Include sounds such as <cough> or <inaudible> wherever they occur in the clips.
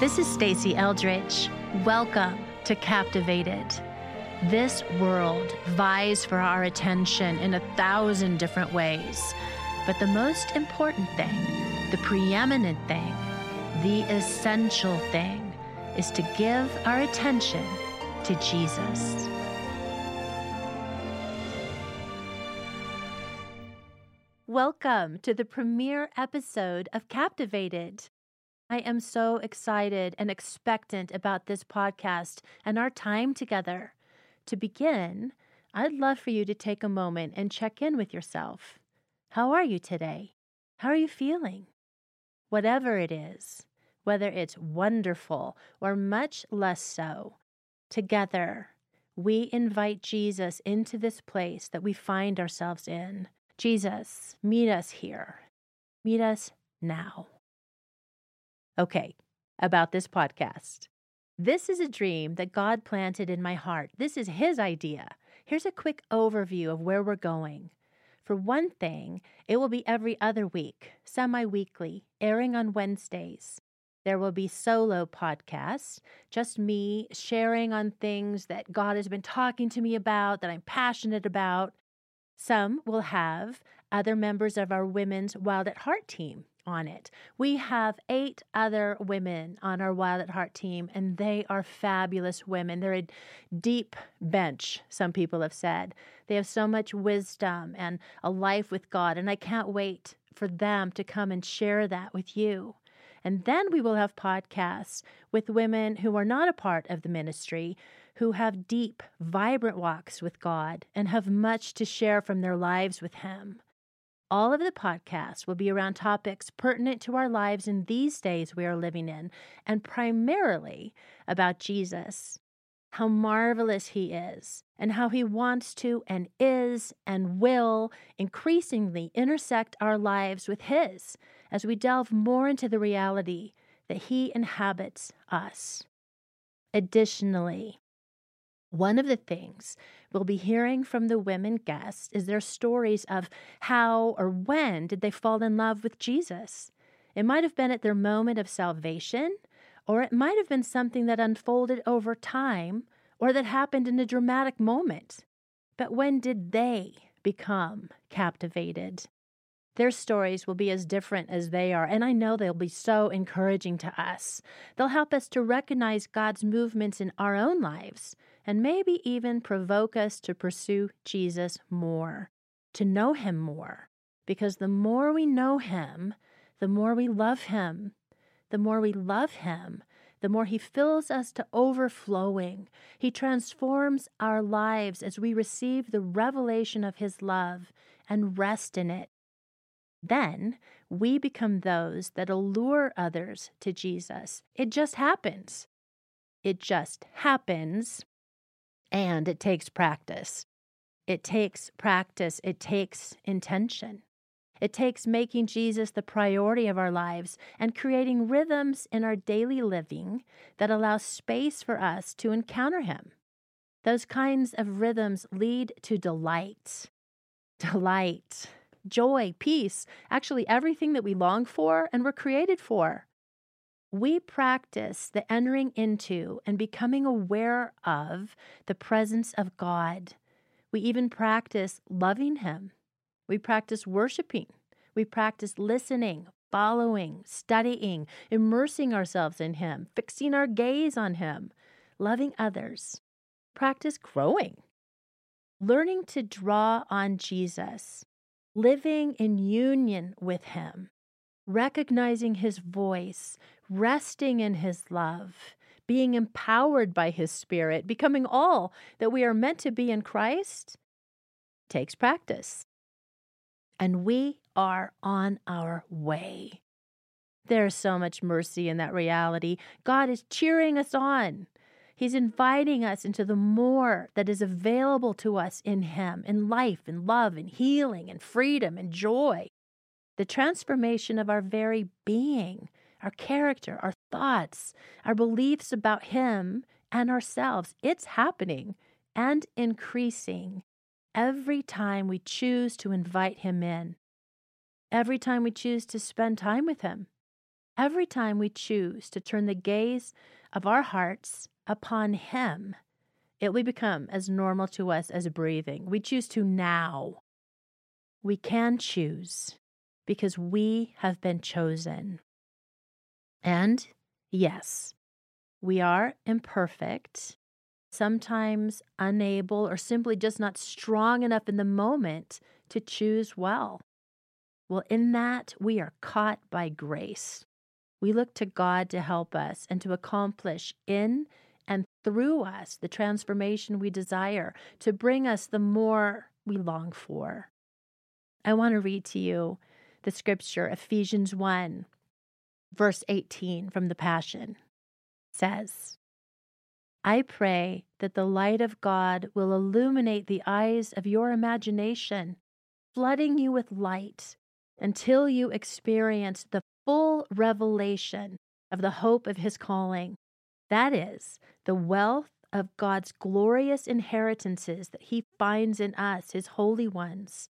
This is Stasi Eldredge. Welcome to Captivated. This world vies for our attention in a thousand different ways. But the most important thing, the preeminent thing, the essential thing, is to give our attention to Jesus. Welcome to the premiere episode of Captivated. I am so excited and expectant about this podcast and our time together. To begin, I'd love for you to take a moment and check in with yourself. How are you today? How are you feeling? Whatever it is, whether it's wonderful or much less so, together we invite Jesus into this place that we find ourselves in. Jesus, meet us here. Meet us now. Okay, about this podcast. This is a dream that God planted in my heart. This is His idea. Here's a quick overview of where we're going. For one thing, it will be every other week, semi weekly, airing on Wednesdays. There will be solo podcasts, just me sharing on things that God has been talking to me about, that I'm passionate about. Some will have other members of our Women's Wild at Heart team on it. We have eight other women on our Wild at Heart team, and they are fabulous women. They're a deep bench, some people have said. They have so much wisdom and a life with God, and I can't wait for them to come and share that with you. And then we will have podcasts with women who are not a part of the ministry, who have deep, vibrant walks with God and have much to share from their lives with Him. All of the podcasts will be around topics pertinent to our lives in these days we are living in, and primarily about Jesus. How marvelous he is, and how he wants to and is and will increasingly intersect our lives with his as we delve more into the reality that he inhabits us. Additionally, one of the things we'll be hearing from the women guests is their stories of how or when did they fall in love with Jesus. It might have been at their moment of salvation, or it might have been something that unfolded over time or that happened in a dramatic moment. But when did they become captivated? Their stories will be as different as they are, and I know they'll be so encouraging to us. They'll help us to recognize God's movements in our own lives and maybe even provoke us to pursue Jesus more, to know him more. Because the more we know him, the more we love him. The more we love him, the more he fills us to overflowing. He transforms our lives as we receive the revelation of his love and rest in it. Then we become those that allure others to Jesus. It just happens. It just happens and it takes practice. It takes practice, it takes intention. It takes making Jesus the priority of our lives and creating rhythms in our daily living that allow space for us to encounter Him. Those kinds of rhythms lead to delight. <laughs> Delight, joy, peace, actually, everything that we long for and were created for we practice the entering into and becoming aware of the presence of God. We even practice loving Him. We practice worshiping. We practice listening, following, studying, immersing ourselves in Him, fixing our gaze on Him, loving others. Practice growing, learning to draw on Jesus, living in union with Him, recognizing His voice, resting in His love, being empowered by His Spirit, becoming all that we are meant to be in Christ, takes practice. And we are on our way. There's so much mercy in that reality. God is cheering us on. He's inviting us into the more that is available to us in Him, in life, in love, in healing, and freedom, and joy. The transformation of our very being our character, our thoughts, our beliefs about Him and ourselves. It's happening and increasing every time we choose to invite Him in, every time we choose to spend time with Him. Every time we choose to turn the gaze of our hearts upon Him, it will become as normal to us as breathing. We choose to now. We can choose because we have been chosen. And yes, we are imperfect, sometimes unable, or simply just not strong enough in the moment to choose well. Well, in that, we are caught by grace. We look to God to help us and to accomplish in and through us the transformation we desire, to bring us the more we long for. I want to read to you the scripture, Ephesians 1, verse 18 from the Passion says, I pray that the light of God will illuminate the eyes of your imagination, flooding you with light until you experience the full revelation of the hope of his calling. That is, the wealth of God's glorious inheritances that he finds in us, his holy ones.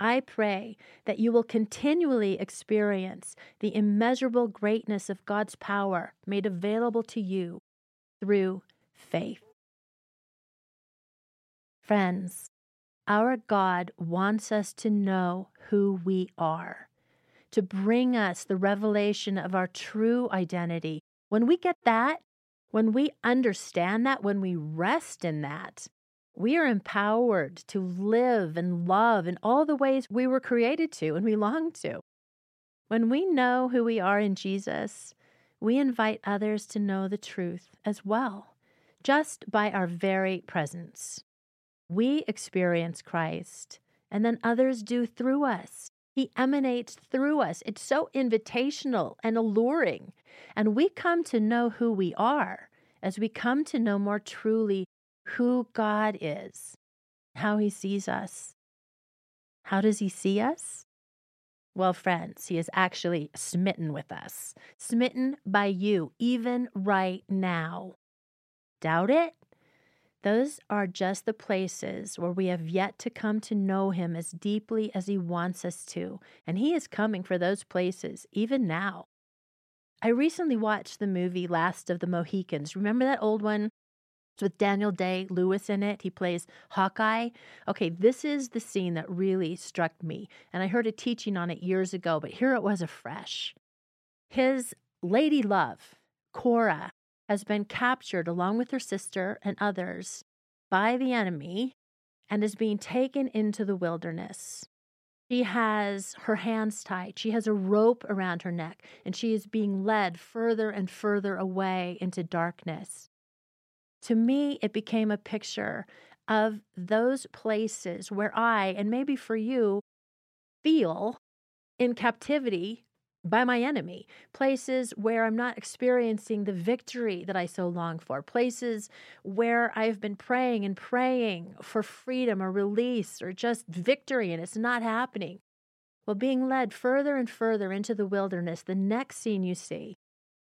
I pray that you will continually experience the immeasurable greatness of God's power made available to you through faith. Friends, our God wants us to know who we are, to bring us the revelation of our true identity. When we get that, when we understand that, when we rest in that, we are empowered to live and love in all the ways we were created to and we long to. When we know who we are in Jesus, we invite others to know the truth as well, just by our very presence. We experience Christ, and then others do through us. He emanates through us. It's so invitational and alluring. And we come to know who we are as we come to know more truly who God is, how He sees us. How does He see us? Well, friends, He is actually smitten with us, smitten by you, even right now. Doubt it? Those are just the places where we have yet to come to know Him as deeply as He wants us to, and He is coming for those places even now. I recently watched the movie Last of the Mohicans. Remember that old one with Daniel Day Lewis in it. He plays Hawkeye. Okay, this is the scene that really struck me. And I heard a teaching on it years ago, but here it was afresh. His lady love, Cora, has been captured along with her sister and others by the enemy and is being taken into the wilderness. She has her hands tied. She has a rope around her neck, and she is being led further and further away into darkness. To me, it became a picture of those places where I, and maybe for you, feel in captivity by my enemy, places where I'm not experiencing the victory that I so long for, places where I've been praying and praying for freedom or release or just victory and it's not happening. Well, being led further and further into the wilderness, the next scene you see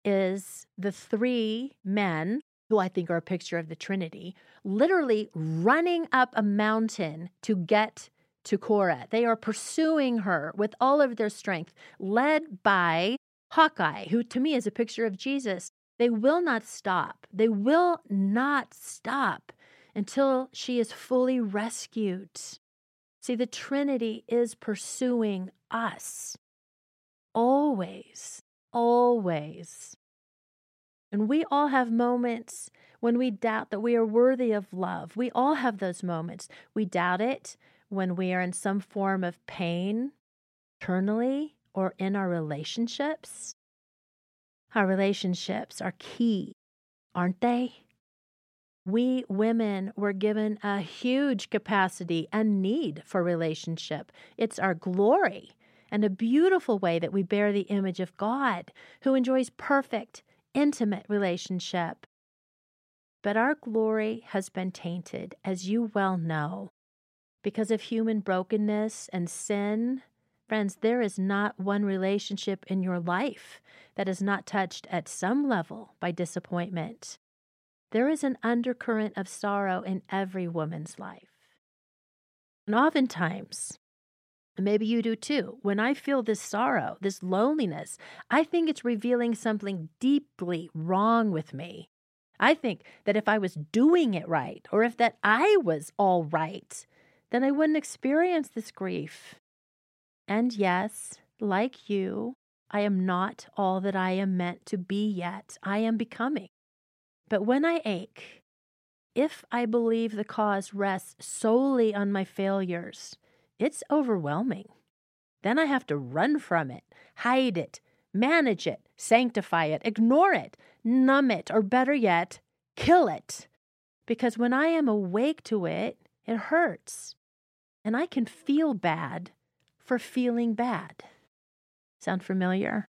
is the three men who I think are a picture of the Trinity, literally running up a mountain to get to Cora. They are pursuing her with all of their strength, led by Hawkeye, who to me is a picture of Jesus. They will not stop. They will not stop until she is fully rescued. See, the Trinity is pursuing us always, always. And we all have moments when we doubt that we are worthy of love. We all have those moments. We doubt it when we are in some form of pain, internally, or in our relationships. Our relationships are key, aren't they? We women were given a huge capacity and need for relationship. It's our glory and a beautiful way that we bear the image of God, who enjoys perfect intimate relationship. But our glory has been tainted, as you well know, because of human brokenness and sin. Friends, there is not one relationship in your life that is not touched at some level by disappointment. There is an undercurrent of sorrow in every woman's life. And oftentimes, Maybe you do too. When I feel this sorrow, this loneliness, I think it's revealing something deeply wrong with me. I think that if I was doing it right, or if that I was all right, then I wouldn't experience this grief. And yes, like you, I am not all that I am meant to be yet. I am becoming. But when I ache, if I believe the cause rests solely on my failures, it's overwhelming. Then I have to run from it, hide it, manage it, sanctify it, ignore it, numb it, or better yet, kill it. Because when I am awake to it, it hurts. And I can feel bad for feeling bad. Sound familiar?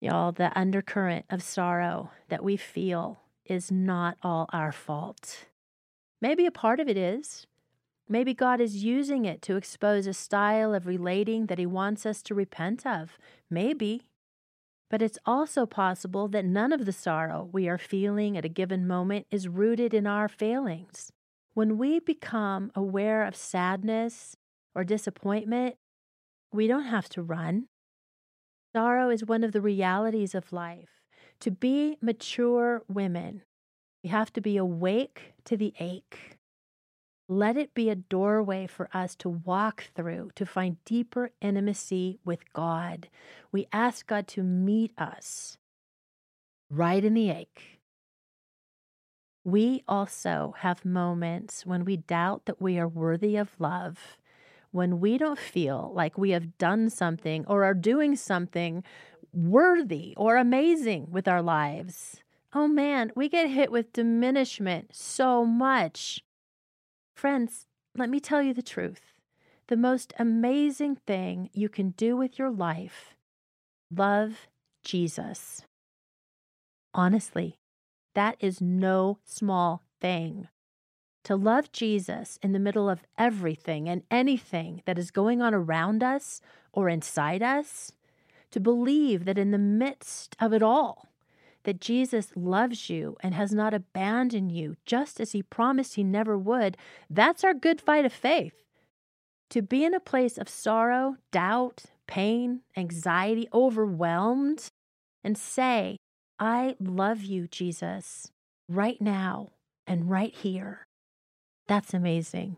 Y'all, the undercurrent of sorrow that we feel is not all our fault. Maybe a part of it is. Maybe God is using it to expose a style of relating that He wants us to repent of. Maybe. But it's also possible that none of the sorrow we are feeling at a given moment is rooted in our failings. When we become aware of sadness or disappointment, we don't have to run. Sorrow is one of the realities of life. To be mature women, we have to be awake to the ache. Let it be a doorway for us to walk through to find deeper intimacy with God. We ask God to meet us right in the ache. We also have moments when we doubt that we are worthy of love, when we don't feel like we have done something or are doing something worthy or amazing with our lives. Oh man, we get hit with diminishment so much. Friends, let me tell you the truth. The most amazing thing you can do with your life love Jesus. Honestly, that is no small thing. To love Jesus in the middle of everything and anything that is going on around us or inside us, to believe that in the midst of it all, that Jesus loves you and has not abandoned you just as he promised he never would, that's our good fight of faith. To be in a place of sorrow, doubt, pain, anxiety, overwhelmed, and say, I love you, Jesus, right now and right here. That's amazing.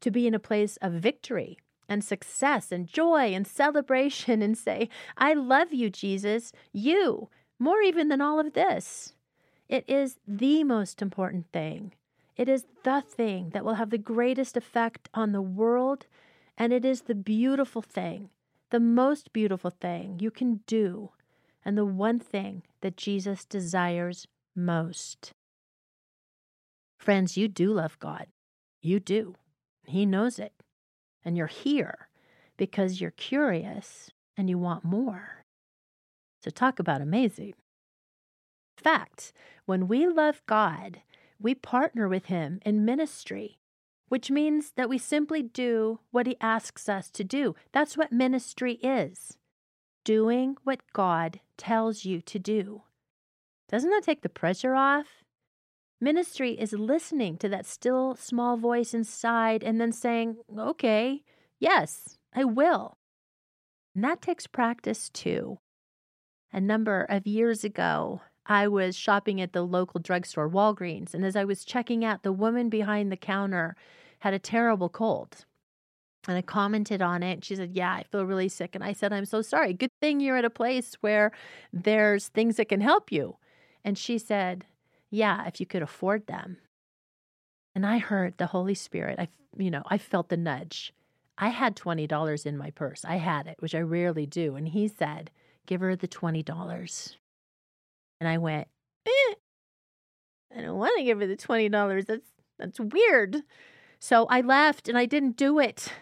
To be in a place of victory and success and joy and celebration and say, I love you, Jesus, you, more even than all of this. It is the most important thing. It is the thing that will have the greatest effect on the world, and it is the beautiful thing, the most beautiful thing you can do, and the one thing that Jesus desires most. Friends, you do love God. You do. He knows it and you're here because you're curious and you want more. So, talk about amazing. In fact, when we love God, we partner with Him in ministry, which means that we simply do what He asks us to do. That's what ministry is doing what God tells you to do. Doesn't that take the pressure off? Ministry is listening to that still small voice inside and then saying, okay, yes, I will. And that takes practice too. A number of years ago, I was shopping at the local drugstore, Walgreens, and as I was checking out, the woman behind the counter had a terrible cold. And I commented on it. She said, Yeah, I feel really sick. And I said, I'm so sorry. Good thing you're at a place where there's things that can help you. And she said, yeah, if you could afford them. And I heard the Holy Spirit. I, you know, I felt the nudge. I had $20 in my purse. I had it, which I rarely do. And he said, give her the $20. And I went, eh, I don't want to give her the $20. That's, that's weird. So I left and I didn't do it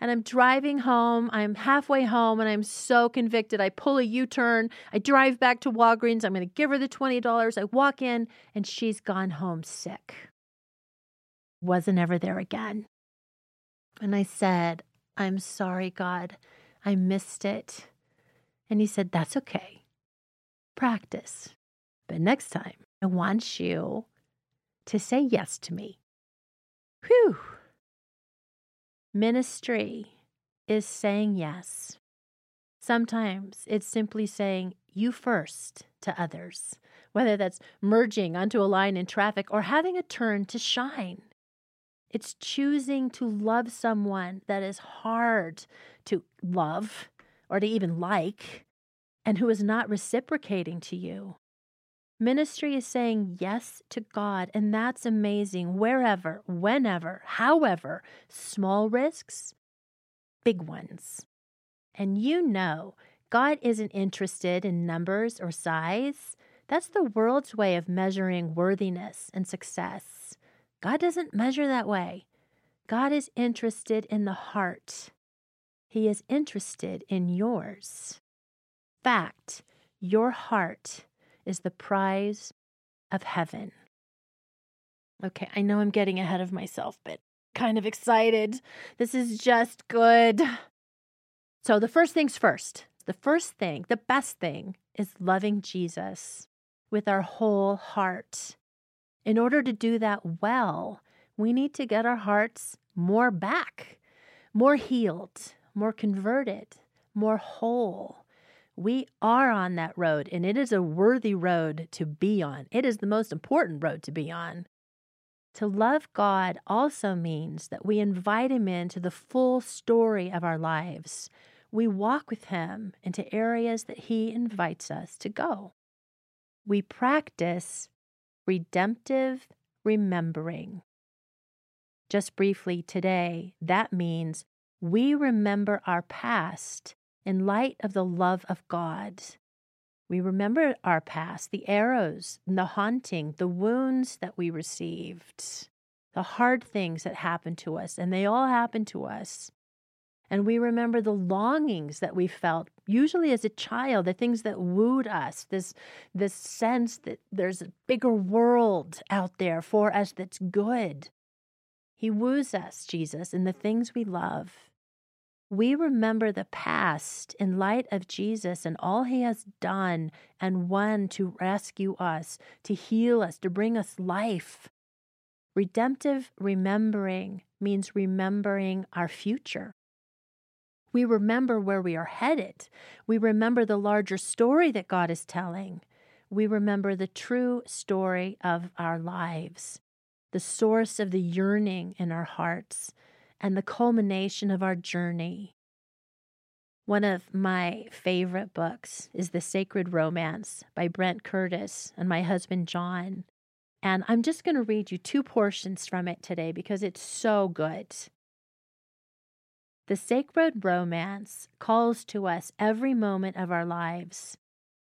and I'm driving home. I'm halfway home and I'm so convicted. I pull a U turn. I drive back to Walgreens. I'm going to give her the $20. I walk in and she's gone home sick. Wasn't ever there again. And I said, I'm sorry, God. I missed it. And he said, That's okay. Practice. But next time, I want you to say yes to me. Whew. Ministry is saying yes. Sometimes it's simply saying you first to others, whether that's merging onto a line in traffic or having a turn to shine. It's choosing to love someone that is hard to love or to even like and who is not reciprocating to you. Ministry is saying yes to God, and that's amazing wherever, whenever, however, small risks, big ones. And you know, God isn't interested in numbers or size. That's the world's way of measuring worthiness and success. God doesn't measure that way. God is interested in the heart. He is interested in yours. Fact, your heart is the prize of heaven. Okay, I know I'm getting ahead of myself, but kind of excited. This is just good. So, the first things first, the first thing, the best thing is loving Jesus with our whole heart. In order to do that well, we need to get our hearts more back, more healed, more converted, more whole. We are on that road, and it is a worthy road to be on. It is the most important road to be on. To love God also means that we invite Him into the full story of our lives we walk with Him into areas that He invites us to go. We practice redemptive remembering. Just briefly today, that means we remember our past in light of the love of God. We remember our past, the arrows, the haunting, the wounds that we received, the hard things that happened to us, and they all happened to us. And we remember the longings that we felt usually as a child the things that wooed us this this sense that there's a bigger world out there for us that's good. He woos us jesus in the things we love we remember the past in light of Jesus and all he has done and won to rescue us, to heal us, to bring us life. Redemptive remembering means remembering our future. We remember where we are headed. We remember the larger story that God is telling. We remember the true story of our lives, the source of the yearning in our hearts, and the culmination of our journey. One of my favorite books is The Sacred Romance by Brent Curtis and my husband John. And I'm just going to read you two portions from it today because it's so good. The sacred romance calls to us every moment of our lives,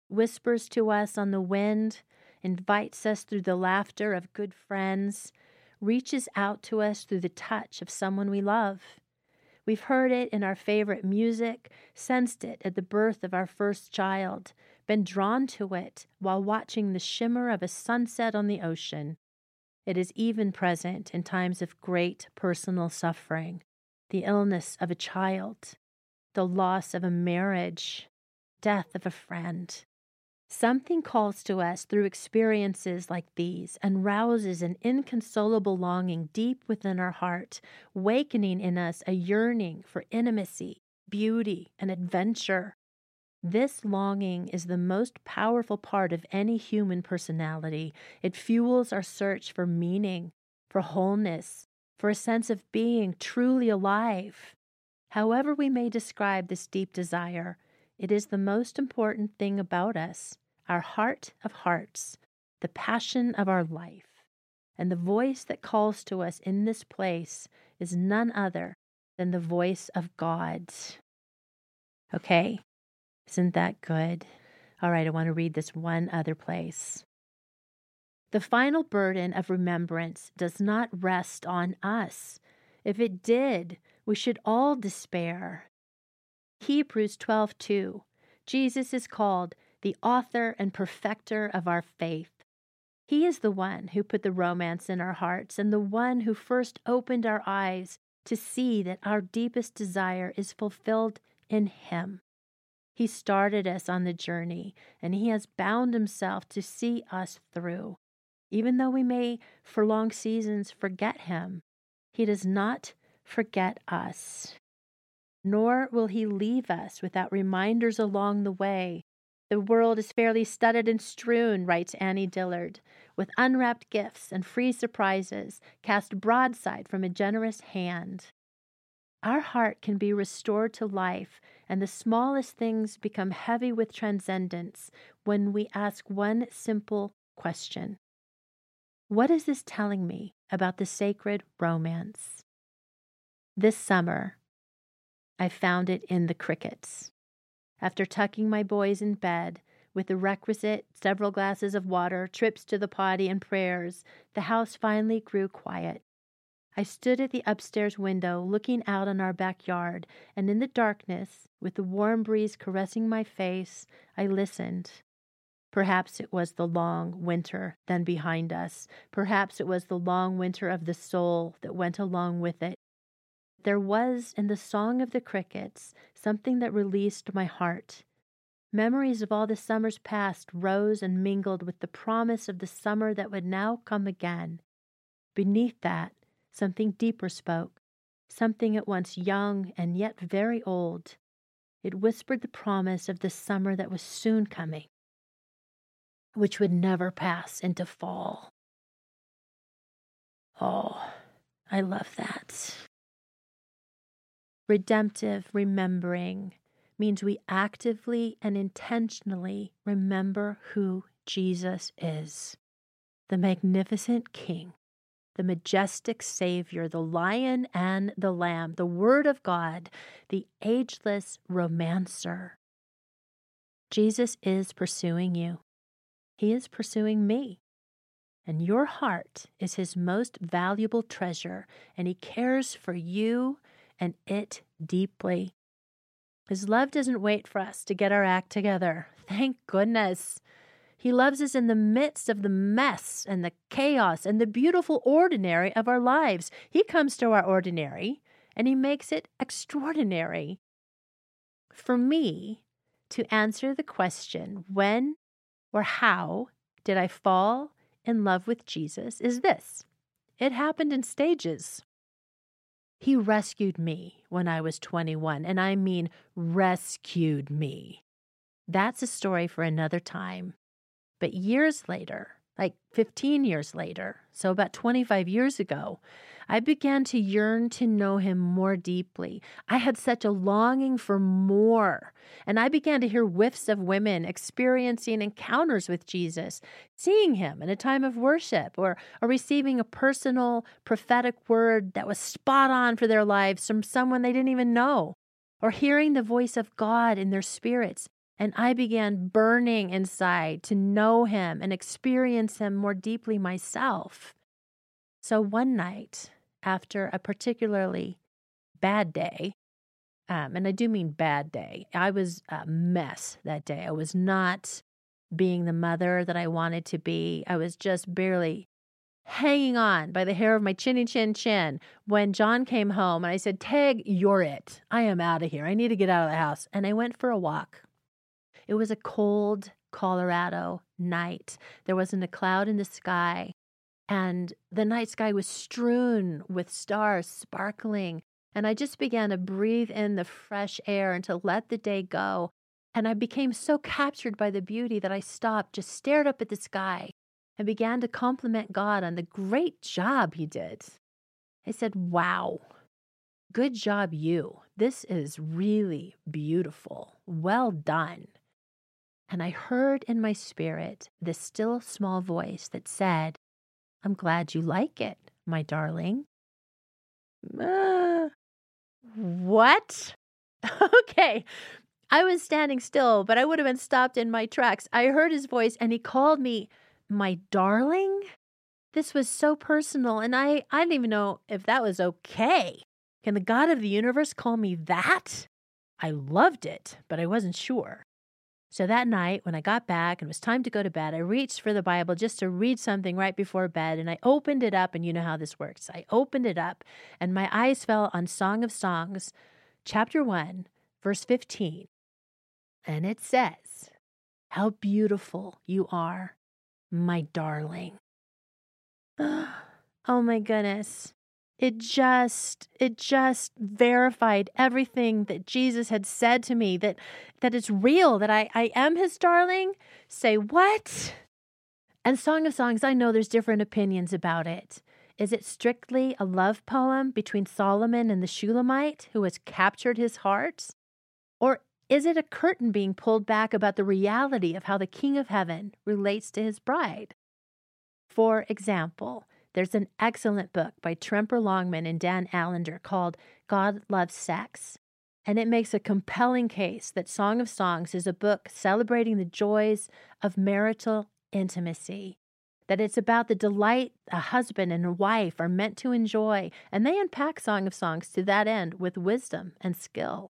whispers to us on the wind, invites us through the laughter of good friends, reaches out to us through the touch of someone we love. We've heard it in our favorite music, sensed it at the birth of our first child, been drawn to it while watching the shimmer of a sunset on the ocean. It is even present in times of great personal suffering the illness of a child, the loss of a marriage, death of a friend. Something calls to us through experiences like these and rouses an inconsolable longing deep within our heart, wakening in us a yearning for intimacy, beauty, and adventure. This longing is the most powerful part of any human personality. It fuels our search for meaning, for wholeness, for a sense of being truly alive. However, we may describe this deep desire, it is the most important thing about us, our heart of hearts, the passion of our life. And the voice that calls to us in this place is none other than the voice of God. Okay, isn't that good? All right, I want to read this one other place. The final burden of remembrance does not rest on us. If it did, we should all despair. Hebrews 12:2 Jesus is called the author and perfecter of our faith. He is the one who put the romance in our hearts and the one who first opened our eyes to see that our deepest desire is fulfilled in Him. He started us on the journey, and He has bound Himself to see us through. Even though we may, for long seasons, forget him, he does not forget us, nor will he leave us without reminders along the way. The world is fairly studded and strewn, writes Annie Dillard, with unwrapped gifts and free surprises cast broadside from a generous hand. Our heart can be restored to life, and the smallest things become heavy with transcendence when we ask one simple question What is this telling me about the sacred romance? This summer, I found it in the crickets. After tucking my boys in bed, with the requisite several glasses of water, trips to the potty, and prayers, the house finally grew quiet. I stood at the upstairs window, looking out on our backyard, and in the darkness, with the warm breeze caressing my face, I listened. Perhaps it was the long winter then behind us. Perhaps it was the long winter of the soul that went along with it. There was in the song of the crickets something that released my heart. Memories of all the summers past rose and mingled with the promise of the summer that would now come again. Beneath that, something deeper spoke, something at once young and yet very old. It whispered the promise of the summer that was soon coming, which would never pass into fall. Oh, I love that. Redemptive remembering means we actively and intentionally remember who Jesus is the magnificent King, the majestic Savior, the Lion and the Lamb, the Word of God, the ageless romancer. Jesus is pursuing you, He is pursuing me. And your heart is His most valuable treasure, and He cares for you and it deeply. His love doesn't wait for us to get our act together. <laughs> Thank goodness. He loves us in the midst of the mess and the chaos and the beautiful ordinary of our lives. He comes to our ordinary and He makes it extraordinary. For me, to answer the question, when or how did I fall in love with Jesus, is this it happened in stages. He rescued me when I was 21, and I mean rescued me. That's a story for another time. But years later, like 15 years later, so about 25 years ago, I began to yearn to know him more deeply. I had such a longing for more. And I began to hear whiffs of women experiencing encounters with Jesus, seeing him in a time of worship, or, or receiving a personal prophetic word that was spot on for their lives from someone they didn't even know, or hearing the voice of God in their spirits. And I began burning inside to know him and experience him more deeply myself. So one night, after a particularly bad day, um, and I do mean bad day, I was a mess that day. I was not being the mother that I wanted to be. I was just barely hanging on by the hair of my chinny chin chin when John came home and I said, Tag, you're it. I am out of here. I need to get out of the house. And I went for a walk. It was a cold Colorado night. There wasn't a cloud in the sky and the night sky was strewn with stars sparkling. And I just began to breathe in the fresh air and to let the day go. And I became so captured by the beauty that I stopped, just stared up at the sky, and began to compliment God on the great job He did. I said, Wow, good job, you. This is really beautiful. Well done. And I heard in my spirit this still small voice that said, I'm glad you like it, my darling. Uh, what? <laughs> okay. I was standing still, but I would have been stopped in my tracks. I heard his voice and he called me my darling. This was so personal, and I, I didn't even know if that was okay. Can the God of the universe call me that? I loved it, but I wasn't sure. So that night, when I got back and it was time to go to bed, I reached for the Bible just to read something right before bed, and I opened it up, and you know how this works. I opened it up, and my eyes fell on Song of Songs, chapter 1, verse 15. And it says, How beautiful you are, my darling. <sighs> oh my goodness. It just it just verified everything that Jesus had said to me that that it's real that I I am his darling. Say what? And Song of Songs I know there's different opinions about it. Is it strictly a love poem between Solomon and the Shulamite who has captured his heart? Or is it a curtain being pulled back about the reality of how the king of heaven relates to his bride? For example there's an excellent book by Tremper Longman and Dan Allender called God Loves Sex. And it makes a compelling case that Song of Songs is a book celebrating the joys of marital intimacy, that it's about the delight a husband and a wife are meant to enjoy, and they unpack Song of Songs to that end with wisdom and skill.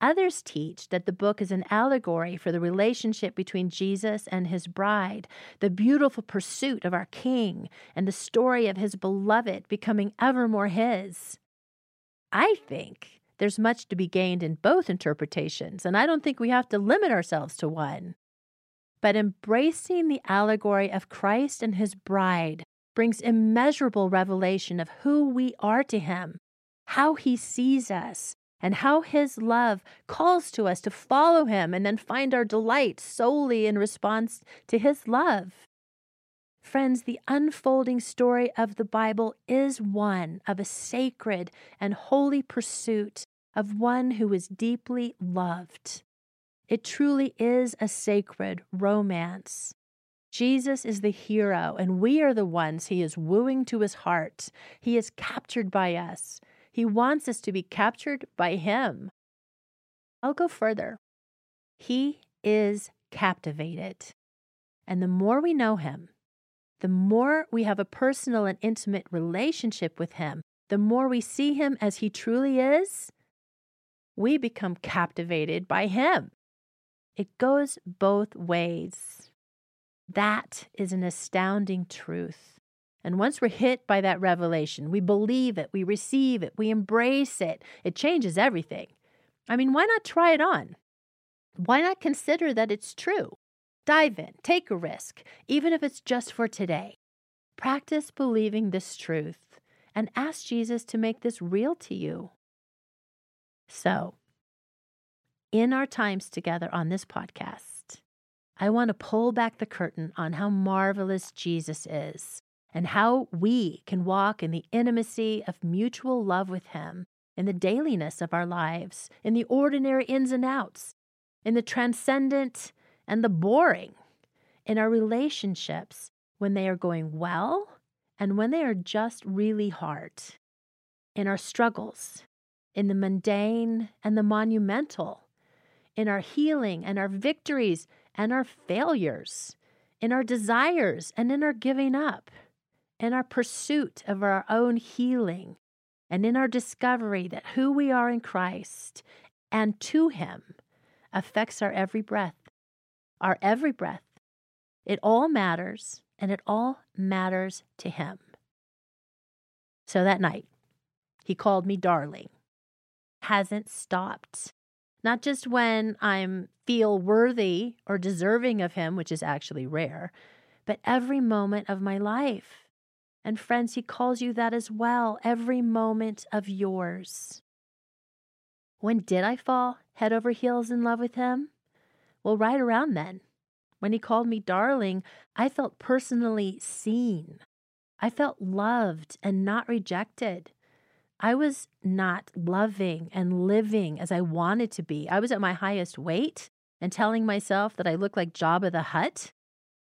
Others teach that the book is an allegory for the relationship between Jesus and his bride, the beautiful pursuit of our King, and the story of his beloved becoming ever more his. I think there's much to be gained in both interpretations, and I don't think we have to limit ourselves to one. But embracing the allegory of Christ and his bride brings immeasurable revelation of who we are to him, how he sees us, and how His love calls to us to follow Him and then find our delight solely in response to His love. Friends, the unfolding story of the Bible is one of a sacred and holy pursuit of one who is deeply loved. It truly is a sacred romance. Jesus is the hero, and we are the ones he is wooing to his heart. He is captured by us. He wants us to be captured by Him. I'll go further. He is captivated. And the more we know Him, the more we have a personal and intimate relationship with Him, the more we see Him as He truly is, we become captivated by Him. It goes both ways. That is an astounding truth. And once we're hit by that revelation, we believe it, we receive it, we embrace it, it changes everything. I mean, why not try it on? Why not consider that it's true? Dive in, take a risk, even if it's just for today. Practice believing this truth and ask Jesus to make this real to you. So, in our times together on this podcast, I want to pull back the curtain on how marvelous Jesus is and how we can walk in the intimacy of mutual love with Him in the dailiness of our lives, in the ordinary ins and outs, in the transcendent and the boring, in our relationships when they are going well and when they are just really hard, in our struggles, in the mundane and the monumental, in our healing and our victories and our failures, in our desires and in our giving up in our pursuit of our own healing and in our discovery that who we are in Christ and to Him affects our every breath. Our every breath. It all matters, and it all matters to Him. So that night, He called me darling. Hasn't stopped. Not just when I'm feel worthy or deserving of Him, which is actually rare, but every moment of my life. And friends, He calls you that as well, every moment of yours. When did I fall head over heels in love with Him? Well, right around then. When He called me darling, I felt personally seen. I felt loved and not rejected. I was not loving and living as I wanted to be. I was at my highest weight and telling myself that I looked like Jabba the Hutt.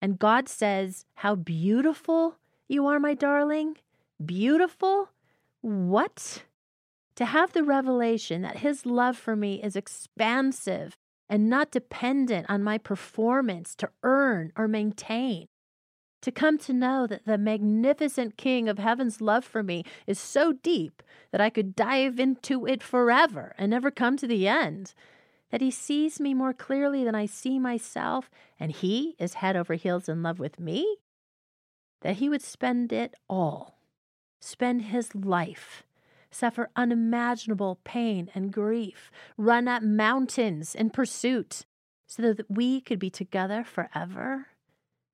And God says, How beautiful you are my darling? Beautiful? What? To have the revelation that his love for me is expansive and not dependent on my performance to earn or maintain. To come to know that the magnificent King of Heaven's love for me is so deep that I could dive into it forever and never come to the end. That he sees me more clearly than I see myself, and he is head over heels in love with me that he would spend it all, spend his life, suffer unimaginable pain and grief, run up mountains in pursuit, so that we could be together forever?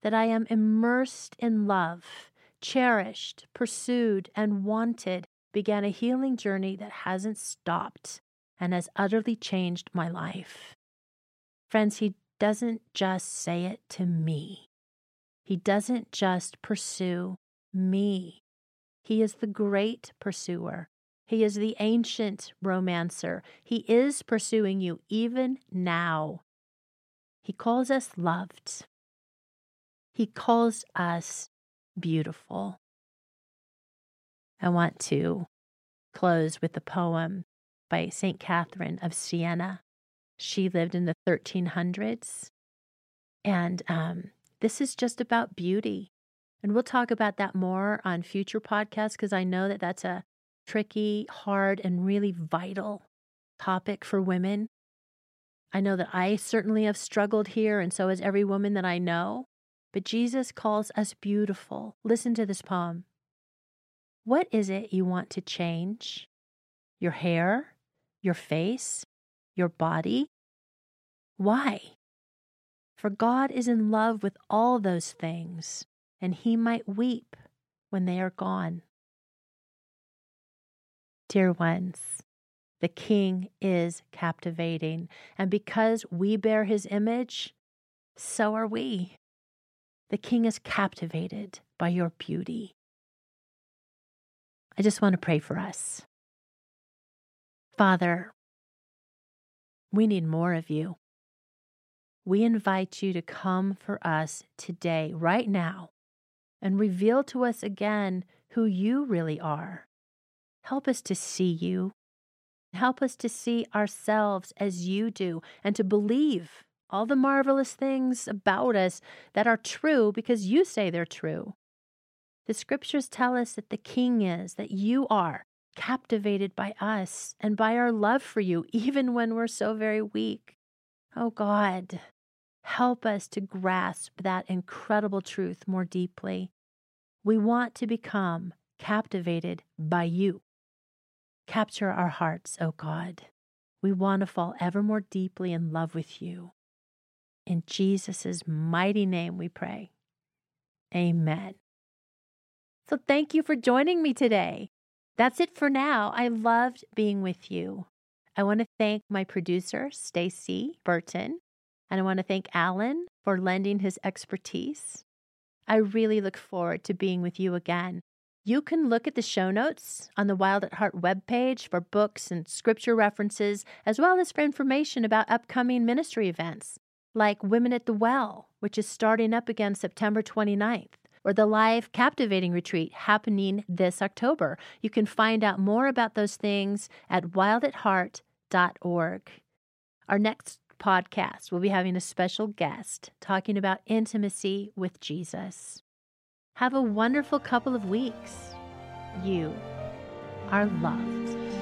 That I am immersed in love, cherished, pursued, and wanted began a healing journey that hasn't stopped and has utterly changed my life. Friends, He doesn't just say it to me, He doesn't just pursue me. He is the great pursuer. He is the ancient romancer. He is pursuing you even now. He calls us loved. He calls us beautiful. I want to close with a poem by St. Catherine of Siena. She lived in the 1300s. And um, this is just about beauty. And we'll talk about that more on future podcasts because I know that that's a tricky, hard, and really vital topic for women. I know that I certainly have struggled here, and so has every woman that I know. But Jesus calls us beautiful. Listen to this poem. What is it you want to change? Your hair? Your face? Your body? Why? For God is in love with all those things, and he might weep when they are gone. Dear ones, the King is captivating, and because we bear his image, so are we. The King is captivated by your beauty. I just want to pray for us. Father, we need more of you. We invite you to come for us today, right now, and reveal to us again who you really are. Help us to see you. Help us to see ourselves as you do and to believe all the marvelous things about us that are true because you say they're true. The scriptures tell us that the King is, that you are captivated by us and by our love for you, <laughs> even when we're so very weak. Oh God, help us to grasp that incredible truth more deeply. We want to become captivated by you. Capture our hearts, O God. We want to fall ever more deeply in love with you. In Jesus' mighty name we pray. Amen. So thank you for joining me today. That's it for now. I loved being with you. I want to thank my producer, Stacy Burton, and I want to thank Alan for lending his expertise. I really look forward to being with you again. You can look at the show notes on the Wild at Heart webpage for books and scripture references, as well as for information about upcoming ministry events, like Women at the Well, which is starting up again September 29th or the live captivating retreat happening this October. You can find out more about those things at wildatheart.org. Our next podcast, we'll be having a special guest talking about intimacy with Jesus. Have a wonderful couple of weeks. You are loved.